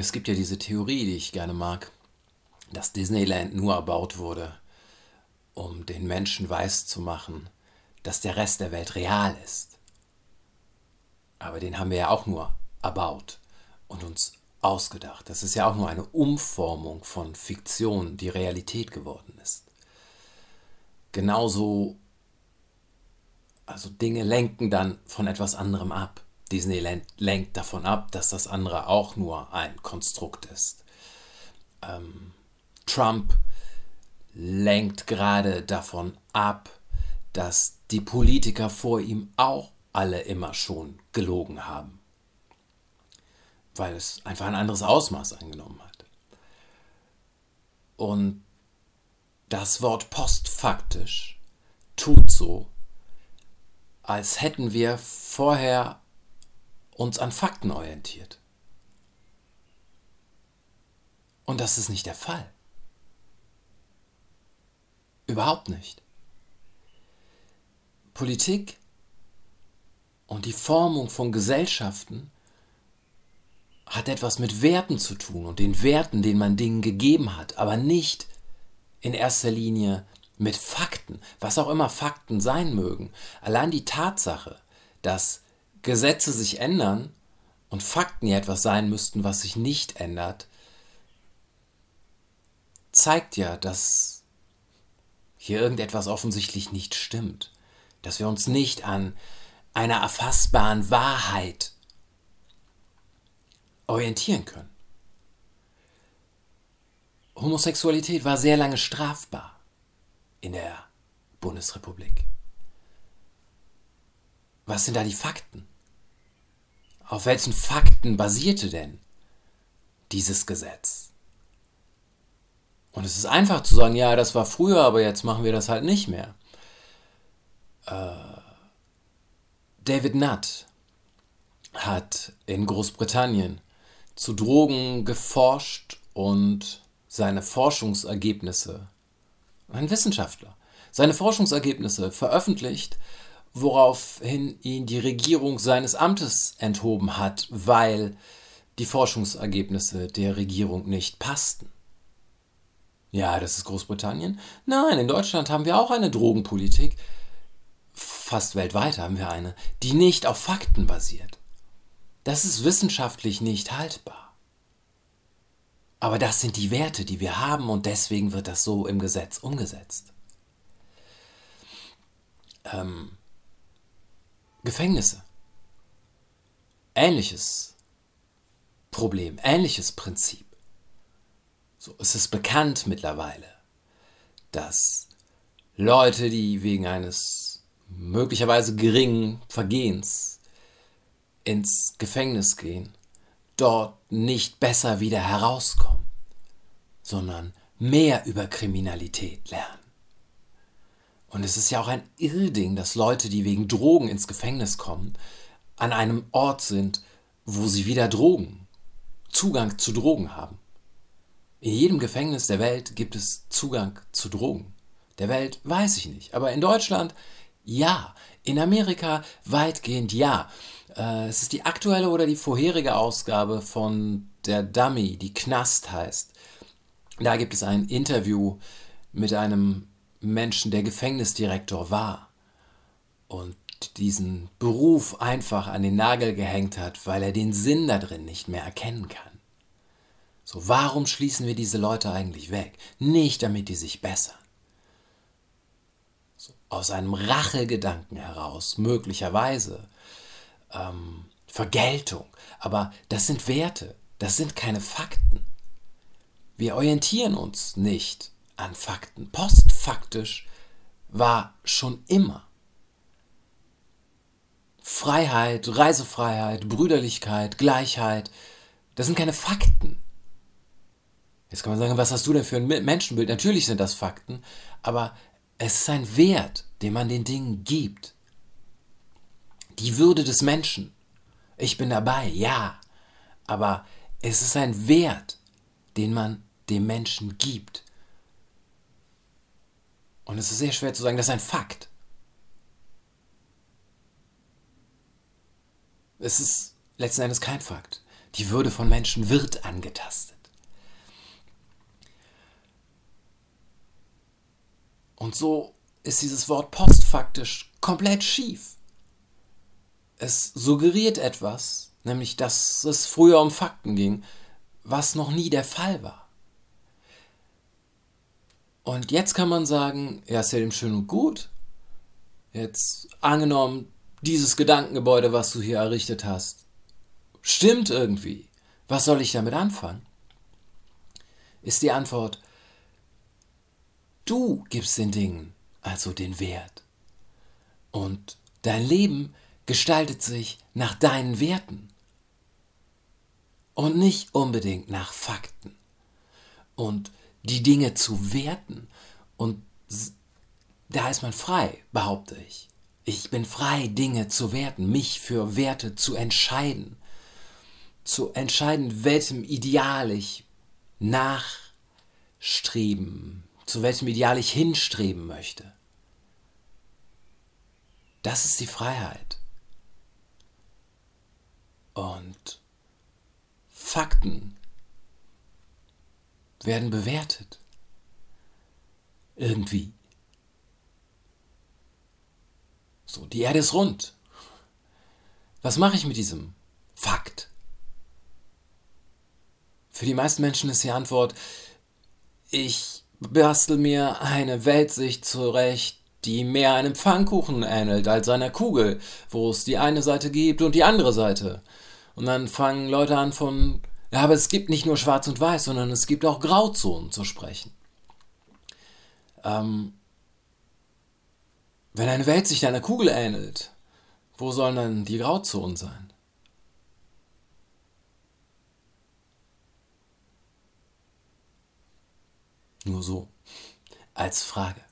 Es gibt ja diese Theorie, die ich gerne mag, dass Disneyland nur erbaut wurde, um den Menschen weiszumachen, dass der Rest der Welt real ist. Aber den haben wir ja auch nur erbaut und uns ausgedacht. Das ist ja auch nur eine Umformung von Fiktion, die Realität geworden ist. Genauso, also Dinge lenken dann von etwas anderem ab. Disneyland lenkt davon ab, dass das andere auch nur ein Konstrukt ist. Ähm, Trump lenkt gerade davon ab, dass die Politiker vor ihm auch alle immer schon gelogen haben, weil es einfach ein anderes Ausmaß angenommen hat. Und das Wort postfaktisch tut so, als hätten wir vorher uns an Fakten orientiert. Und das ist nicht der Fall. Überhaupt nicht. Politik und die Formung von Gesellschaften hat etwas mit Werten zu tun und den Werten, den man Dingen gegeben hat, aber nicht in erster Linie mit Fakten, was auch immer Fakten sein mögen. Allein die Tatsache, dass Gesetze sich ändern und Fakten ja etwas sein müssten, was sich nicht ändert, zeigt ja, dass hier irgendetwas offensichtlich nicht stimmt, dass wir uns nicht an einer erfassbaren Wahrheit orientieren können. Homosexualität war sehr lange strafbar in der Bundesrepublik. Was sind da die Fakten? Auf welchen Fakten basierte denn dieses Gesetz? Und es ist einfach zu sagen, ja, das war früher, aber jetzt machen wir das halt nicht mehr. Äh, David Nutt hat in Großbritannien zu Drogen geforscht und seine Forschungsergebnisse, ein Wissenschaftler, seine Forschungsergebnisse veröffentlicht, woraufhin ihn die Regierung seines Amtes enthoben hat, weil die Forschungsergebnisse der Regierung nicht passten. Ja, das ist Großbritannien. Nein, in Deutschland haben wir auch eine Drogenpolitik. Fast weltweit haben wir eine, die nicht auf Fakten basiert. Das ist wissenschaftlich nicht haltbar. Aber das sind die Werte, die wir haben und deswegen wird das so im Gesetz umgesetzt. Ähm, Gefängnisse. Ähnliches Problem, ähnliches Prinzip. So, es ist bekannt mittlerweile, dass Leute, die wegen eines möglicherweise geringen Vergehens ins Gefängnis gehen, dort nicht besser wieder herauskommen, sondern mehr über Kriminalität lernen. Und es ist ja auch ein Irrding, dass Leute, die wegen Drogen ins Gefängnis kommen, an einem Ort sind, wo sie wieder Drogen, Zugang zu Drogen haben. In jedem Gefängnis der Welt gibt es Zugang zu Drogen. Der Welt weiß ich nicht, aber in Deutschland ja. In Amerika weitgehend ja. Äh, es ist die aktuelle oder die vorherige Ausgabe von der Dummy, die Knast heißt. Da gibt es ein Interview mit einem Menschen, der Gefängnisdirektor war und diesen Beruf einfach an den Nagel gehängt hat, weil er den Sinn da drin nicht mehr erkennen kann. So, warum schließen wir diese Leute eigentlich weg? Nicht damit die sich bessern. So, aus einem Rachegedanken heraus, möglicherweise ähm, Vergeltung. Aber das sind Werte, das sind keine Fakten. Wir orientieren uns nicht an Fakten. Postfaktisch war schon immer Freiheit, Reisefreiheit, Brüderlichkeit, Gleichheit. Das sind keine Fakten. Jetzt kann man sagen, was hast du denn für ein Menschenbild? Natürlich sind das Fakten, aber es ist ein Wert, den man den Dingen gibt. Die Würde des Menschen. Ich bin dabei, ja. Aber es ist ein Wert, den man dem Menschen gibt. Und es ist sehr schwer zu sagen, das ist ein Fakt. Es ist letzten Endes kein Fakt. Die Würde von Menschen wird angetastet. Und so ist dieses Wort postfaktisch komplett schief. Es suggeriert etwas, nämlich dass es früher um Fakten ging, was noch nie der Fall war. Und jetzt kann man sagen, ja, ist ja dem schön und gut. Jetzt angenommen, dieses Gedankengebäude, was du hier errichtet hast, stimmt irgendwie. Was soll ich damit anfangen? Ist die Antwort, du gibst den Dingen also den Wert. Und dein Leben gestaltet sich nach deinen Werten und nicht unbedingt nach Fakten. Und die Dinge zu werten und da ist man frei, behaupte ich. Ich bin frei, Dinge zu werten, mich für Werte zu entscheiden. Zu entscheiden, welchem Ideal ich nachstreben, zu welchem Ideal ich hinstreben möchte. Das ist die Freiheit. Und Fakten werden bewertet. Irgendwie. So, die Erde ist rund. Was mache ich mit diesem Fakt? Für die meisten Menschen ist die Antwort, ich bastel mir eine Weltsicht zurecht, die mehr einem Pfannkuchen ähnelt als einer Kugel, wo es die eine Seite gibt und die andere Seite. Und dann fangen Leute an von, ja, aber es gibt nicht nur Schwarz und Weiß, sondern es gibt auch Grauzonen zu sprechen. Ähm, wenn eine Welt sich einer Kugel ähnelt, wo sollen dann die Grauzonen sein? Nur so, als Frage.